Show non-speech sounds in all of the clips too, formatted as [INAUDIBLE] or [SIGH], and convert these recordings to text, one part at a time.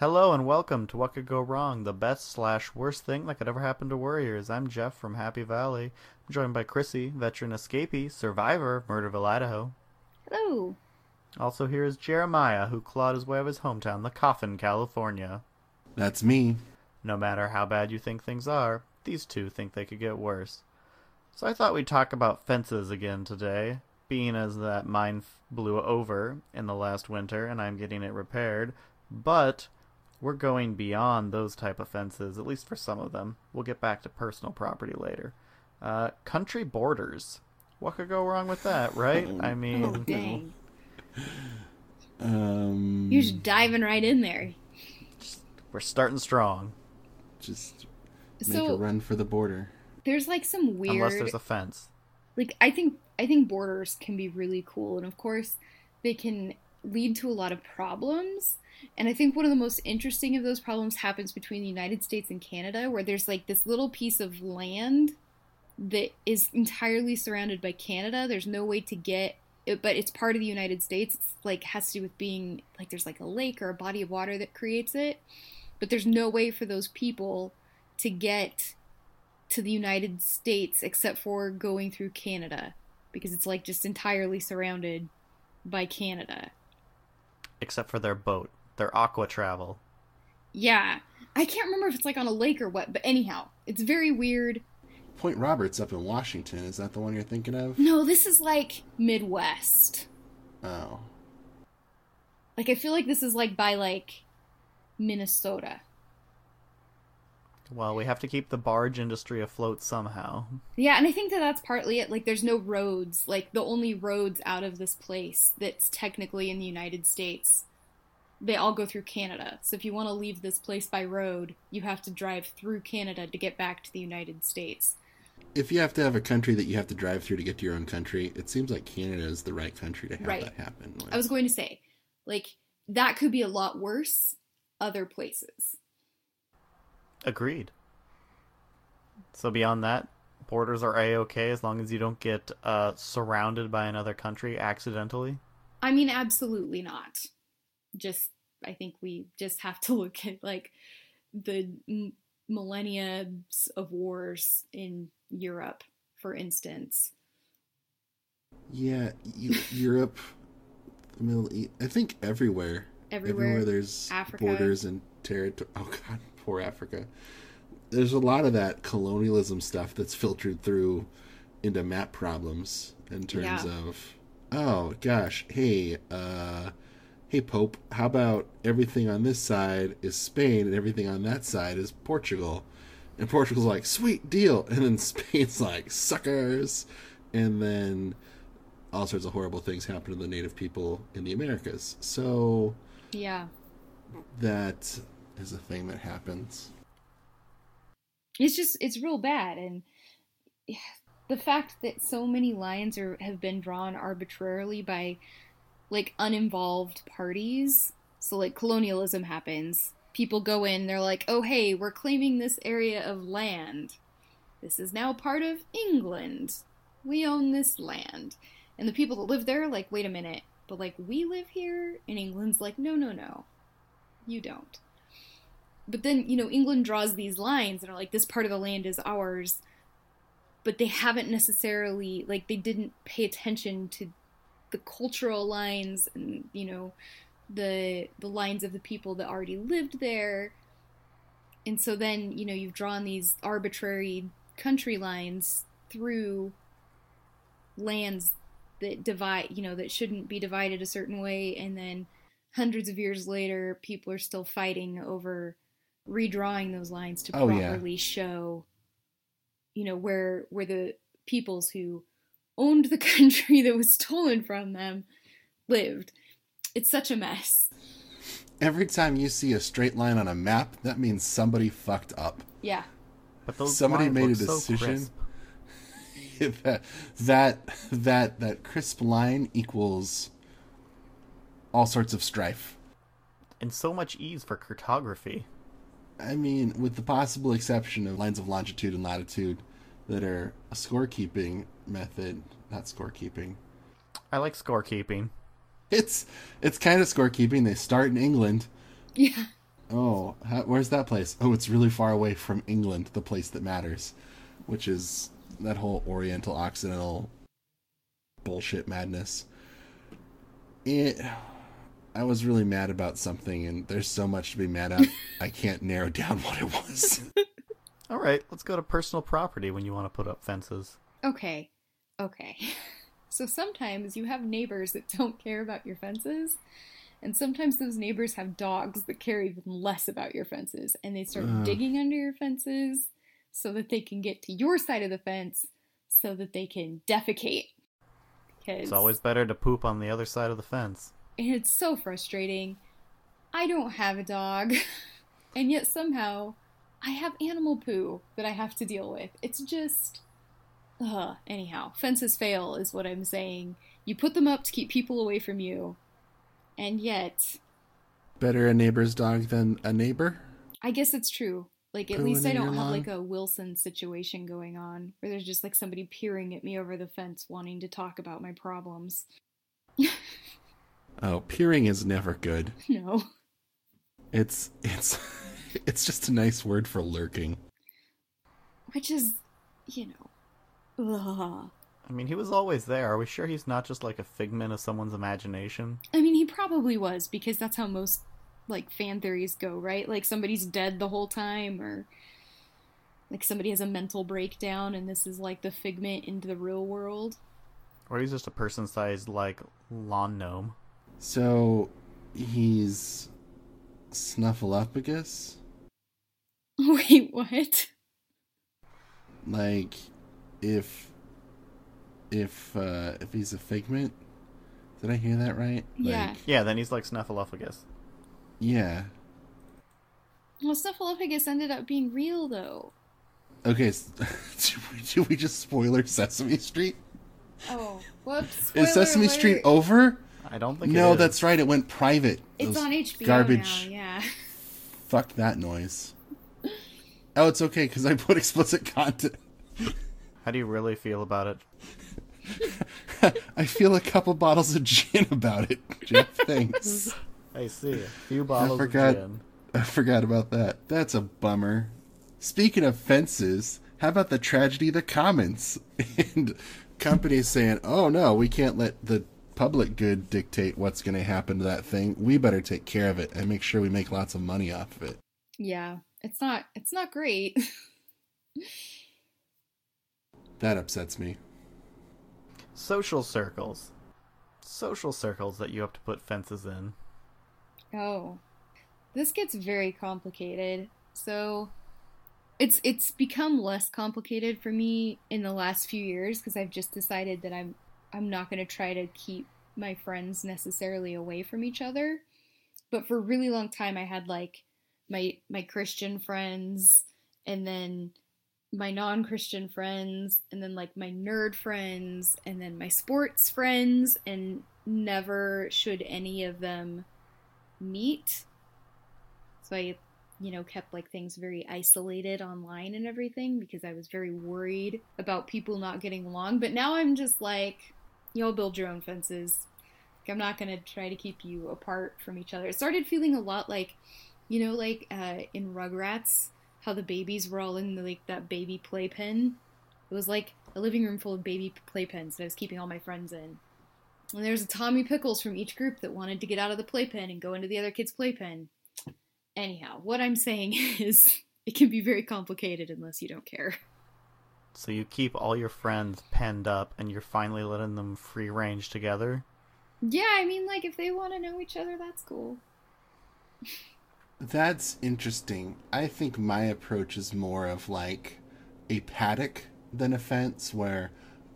Hello and welcome to What Could Go Wrong, the best slash worst thing that could ever happen to Warriors. I'm Jeff from Happy Valley. I'm joined by Chrissy, veteran escapee, survivor of Murderville, Idaho. Hello. Also here is Jeremiah, who clawed his way out of his hometown, the Coffin, California. That's me. No matter how bad you think things are, these two think they could get worse. So I thought we'd talk about fences again today, being as that mine f- blew over in the last winter and I'm getting it repaired, but we're going beyond those type of fences, at least for some of them. We'll get back to personal property later. Uh, country borders. What could go wrong with that, right? [LAUGHS] I mean, Oh, dang. Um, You're just diving right in there. we're starting strong. just make So a run for the border. there's like some weird Unless there's a fence. like I think I think borders can be really cool and of course they can lead to a lot of problems. And I think one of the most interesting of those problems happens between the United States and Canada where there's like this little piece of land that is entirely surrounded by Canada. There's no way to get it, but it's part of the United States. It's like has to do with being like there's like a lake or a body of water that creates it. But there's no way for those people to get to the United States except for going through Canada because it's like just entirely surrounded by Canada. Except for their boat, their aqua travel. Yeah. I can't remember if it's like on a lake or what, but anyhow, it's very weird. Point Roberts up in Washington. Is that the one you're thinking of? No, this is like Midwest. Oh, Like I feel like this is like by like Minnesota. Well, we have to keep the barge industry afloat somehow. Yeah, and I think that that's partly it. Like, there's no roads. Like, the only roads out of this place that's technically in the United States, they all go through Canada. So if you want to leave this place by road, you have to drive through Canada to get back to the United States. if you have to have a country that you have to drive through to get to your own country, it seems like Canada is the right country to have Right. that happen. with. I was going to say, like, that could be a lot worse other places. Agreed. So beyond that, borders are a-okay as long as you don't get uh, surrounded by another country accidentally. I mean, absolutely not. Just, I think we just have to [LAUGHS] look at, like, the m- millennia of wars in Europe, for instance. yeah, Eu- [LAUGHS] Europe, the Middle East. I think everywhere. Everywhere. there's Africa. borders and territory. [LAUGHS] Oh God, poor Africa. There's a lot of that colonialism stuff that's filtered through into map problems in terms Yeah. of, oh gosh, hey, uh, hey Pope, how about everything on this side is Spain and everything on that side is Portugal, and Portugal's like sweet deal, and then [LAUGHS] Spain's like suckers, and then all sorts of horrible things happen to the native people in the Americas. So Yeah. that is a thing that happens. It's just, it's real bad. And the fact that so many lines are, have been drawn arbitrarily by, like, uninvolved parties. So, like, colonialism happens. People go in, they're like, oh, hey, we're claiming this area of land. This is now part of England. We own this land. And the people that live there like, wait a minute, but like, we live here? And England's like, no, no, no. You don't. But then, you know, England draws these lines and are like, this part of the land is ours. But they haven't necessarily, like, they didn't pay attention to the cultural lines and, you know, the the lines of the people that already lived there. And so then, you know, you've drawn these arbitrary country lines through lands that divide, you know, that shouldn't be divided a certain way and then hundreds of years later people are still fighting over redrawing those lines to Oh, yeah. properly show you know where where the peoples who owned the [LAUGHS] country that was stolen from them lived. It's such a mess. Every time you see a straight line on a map, that means somebody fucked up. Yeah. But those Somebody made a look so decision. [LAUGHS] that that that that crisp line equals all sorts of strife. And so much ease for cartography. I mean, with the possible exception of lines of longitude and latitude that are a scorekeeping method, not scorekeeping. I like scorekeeping. It's it's kind of scorekeeping. They start in England. Yeah. Oh, how, where's that place? Oh, it's really far away from England, the place that matters, which is that whole Oriental Occidental bullshit madness. It. I was really mad about something, and there's so much to be mad at. [LAUGHS] I can't narrow down what it was. All right, let's go to personal property when you want to put up fences. Okay. Okay. [LAUGHS] So sometimes you have neighbors that don't care about your fences, and sometimes those neighbors have dogs that care even less about your fences, and they start Ugh. digging under your fences so that they can get to your side of the fence so that they can defecate. Because It's always better to poop on the other side of the fence. and it's so frustrating. I don't have a dog, [LAUGHS] and yet somehow I have animal poo that I have to deal with. It's just. Ugh. Anyhow, fences fail, is what I'm saying. You put them up to keep people away from you, and yet. Better a neighbor's dog than a neighbor? I guess it's true. Like, at Pooing least I don't have lawn? like a Wilson situation going on where there's just like somebody peering at me over the fence wanting to talk about my problems. Oh, peering is never good. [LAUGHS] No. It's it's [LAUGHS] it's just a nice word for lurking. Which is, you know. Ugh. I mean, he was always there. Are we sure he's not just like a figment of someone's imagination? I mean, he probably was because that's how most like fan theories go, right? Like somebody's dead the whole time, or like somebody has a mental breakdown, and this is like the figment into the real world. Or he's just a person sized, like, lawn gnome? So he's snuffleupagus? [LAUGHS] Wait, what? Like if if uh if he's a figment? Did I hear that right? Yeah. Like, Yeah, then he's like Snuffleupagus. yeah. Well, Snuffleupagus ended up being real, though. Okay, s- [LAUGHS] do, we, do we just spoiler Sesame Street? Oh, whoops! Is Sesame spoiler Street over? I don't think No, is. that's right. It went private. It's Those on HBO garbage. now. Yeah. Fuck that noise. Oh, it's okay because I put explicit content. [LAUGHS] How do you really feel about it? [LAUGHS] I feel a couple bottles of gin about it. Jeff, [LAUGHS] thanks. I see. A few bottles forgot. of gin. I forgot about that. That's a bummer. Speaking of fences, how about the tragedy of the commons? [LAUGHS] And companies saying, oh no, we can't let the public good dictate what's going to happen to that thing. We better take care of it and make sure we make lots of money off of it. Yeah. It's not. It's not great. That upsets me. Social circles. Social circles that you have to put fences in. Oh. This gets very complicated. So it's it's become less complicated for me in the last few years because I've just decided that I'm I'm not going to try to keep my friends necessarily away from each other. But for a really long time I had like my my Christian friends and then my non-Christian friends and then like my nerd friends and then my sports friends and never should any of them meet. So I, you know, kept like things very isolated online and everything because I was very worried about people not getting along. But now I'm just like, you'll build your own fences. Like, I'm not going to try to keep you apart from each other. It started feeling a lot like, you know, like uh, in Rugrats, how the babies were all in the, like that baby playpen. It was like a living room full of baby playpens that I was keeping all my friends in. And there was a Tommy Pickles from each group that wanted to get out of the playpen and go into the other kid's playpen. Anyhow, what I'm saying [LAUGHS] is it can be very complicated unless you don't care. So you keep all your friends penned up and you're finally letting them free range together. Yeah, I mean, like, if they want to know each other, that's cool. [LAUGHS] That's interesting. I think my approach is more of like a paddock than a fence, where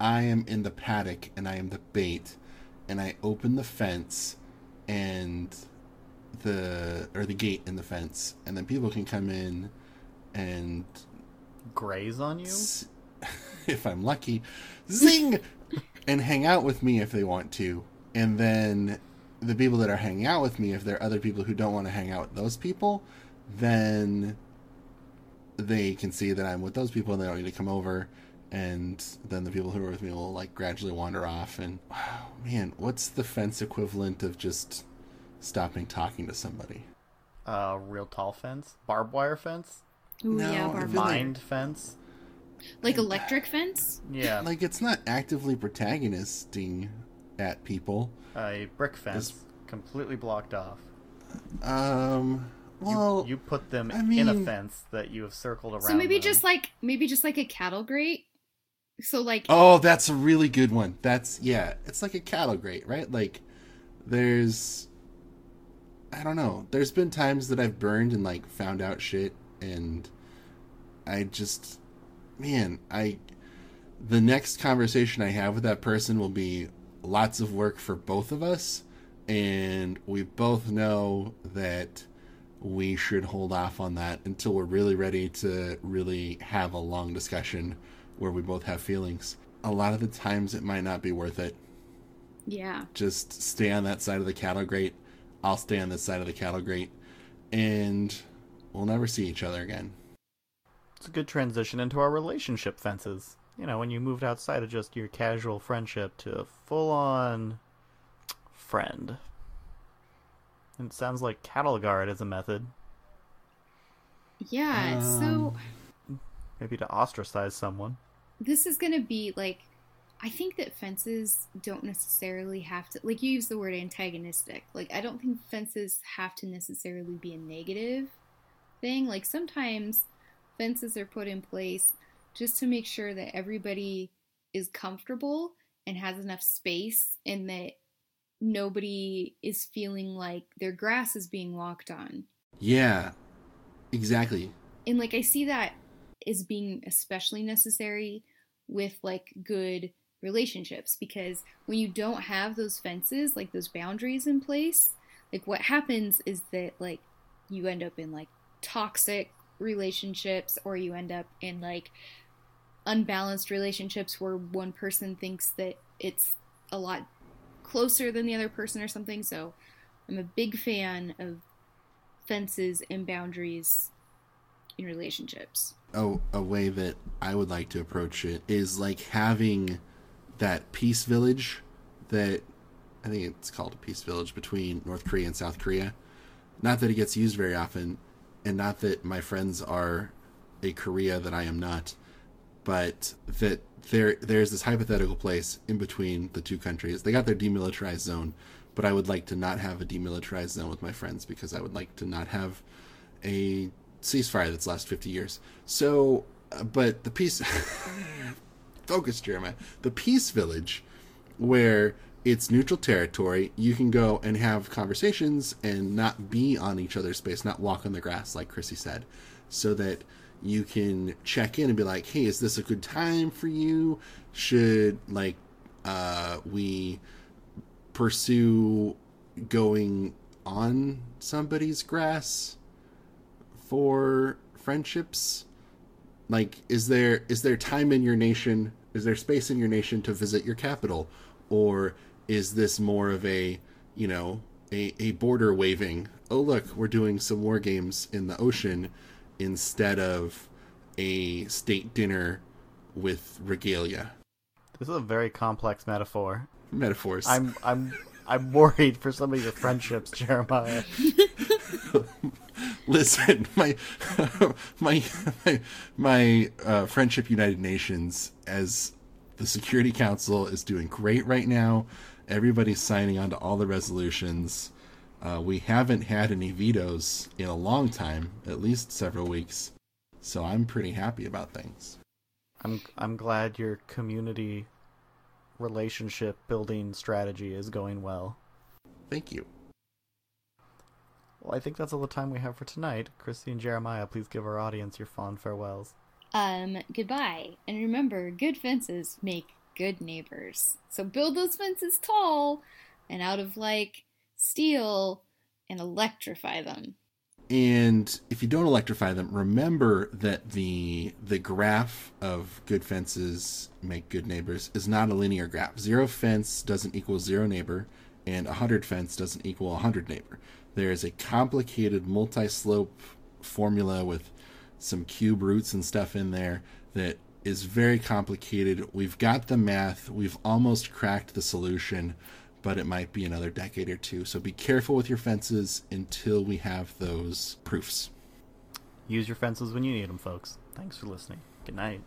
I am in the paddock and I am the bait, and I open the fence and the or the gate in the fence, and then people can come in and Graze on you? s- [LAUGHS] if I'm lucky, zing, and hang out with me if they want to. And then the people that are hanging out with me, if there are other people who don't want to hang out with those people, then they can see that I'm with those people and they don't need to come over. And then the people who are with me will like gradually wander off. And wow, man, what's the fence equivalent of just stopping talking to somebody? Uh, real tall fence, barbed wire fence, Ooh, No, yeah, barbed feel like- mind fence. Like electric fence? Yeah, Like it's not actively protagonisting at people. a brick fence, completely blocked off. Um, You, well, you put them I in a fence that you have circled around. So maybe them. just like maybe just like a cattle grate. So like Oh, that's a really good one. That's yeah, it's like a cattle grate, right? Like there's I don't know. There's been times that I've burned and like found out shit and I just man, I the next conversation I have with that person will be lots of work for both of us and we both know that we should hold off on that until we're really ready to really have a long discussion where we both have feelings. A lot of the times it might not be worth it. yeah. Just stay on that side of the cattle grate. I'll stay on this side of the cattle grate. And we'll never see each other again. It's a good transition into our relationship fences. You know, when you moved outside of just your casual friendship to a full on friend. It sounds like cattle guard is a method. Yeah. so Um, Maybe to ostracize someone. this is gonna be like I think that fences don't necessarily have to like you use the word antagonistic. Like I don't think fences have to necessarily be a negative thing. Like sometimes fences are put in place just to make sure that everybody is comfortable and has enough space and that nobody is feeling like their grass is being walked on. Yeah, exactly. and like I see that as being especially necessary with like good relationships because when you don't have those fences, like those boundaries in place, like what happens is that like you end up in like toxic relationships or you end up in like unbalanced relationships where one person thinks that it's a lot closer than the other person or something. So I'm a big fan of fences and boundaries in relationships. a, a way that I would like to approach it is like having that peace village that I think it's called a peace village between North Korea and South Korea. Not that it gets used very often, and not that my friends are a Korea that I am not, but that there there's this hypothetical place in between the two countries. They got their demilitarized zone, but I would like to not have a demilitarized zone with my friends because I would like to not have a ceasefire that's last 50 years. So, uh, but the peace [LAUGHS] focus, Jeremiah. The peace village, where it's neutral territory, you can go and have conversations and not be on each other's space, not walk on the grass, like Chrissy said, so that you can check in and be like, "Hey, is this a good time for you? Should like uh, we pursue going on somebody's grass for friendships?" like is there is there time in your nation is there space in your nation to visit your capital or is this more of a you know a, a border waving oh look we're doing some war games in the ocean instead of a state dinner with regalia This is a very complex metaphor. metaphors I'm I'm I'm worried for some of your friendships, Jeremiah. [LAUGHS] Listen, my [LAUGHS] my my, my uh, friendship United Nations as the Security Council is doing great right now. Everybody's signing on to all the resolutions. Uh, we haven't had any vetoes in a long time, at least several weeks. So I'm pretty happy about things. I'm I'm glad your community relationship building strategy is going well. Thank you. Well, I think that's all the time we have for tonight. Christy and Jeremiah, please give our audience your fond farewells. Um, goodbye. And remember, good fences make good neighbors. So build those fences tall and out of like steel and electrify them. And if you don't electrify them, remember that the the graph of good fences make good neighbors is not a linear graph. Zero fence doesn't equal zero neighbor, and a hundred fence doesn't equal a hundred neighbor. There is a complicated multi-slope formula with some cube roots and stuff in there that is very complicated. We've got the math. We've almost cracked the solution but it might be another decade or two. So be careful with your fences until we have those proofs. Use your fences when you need them, folks. Thanks for listening. Good night.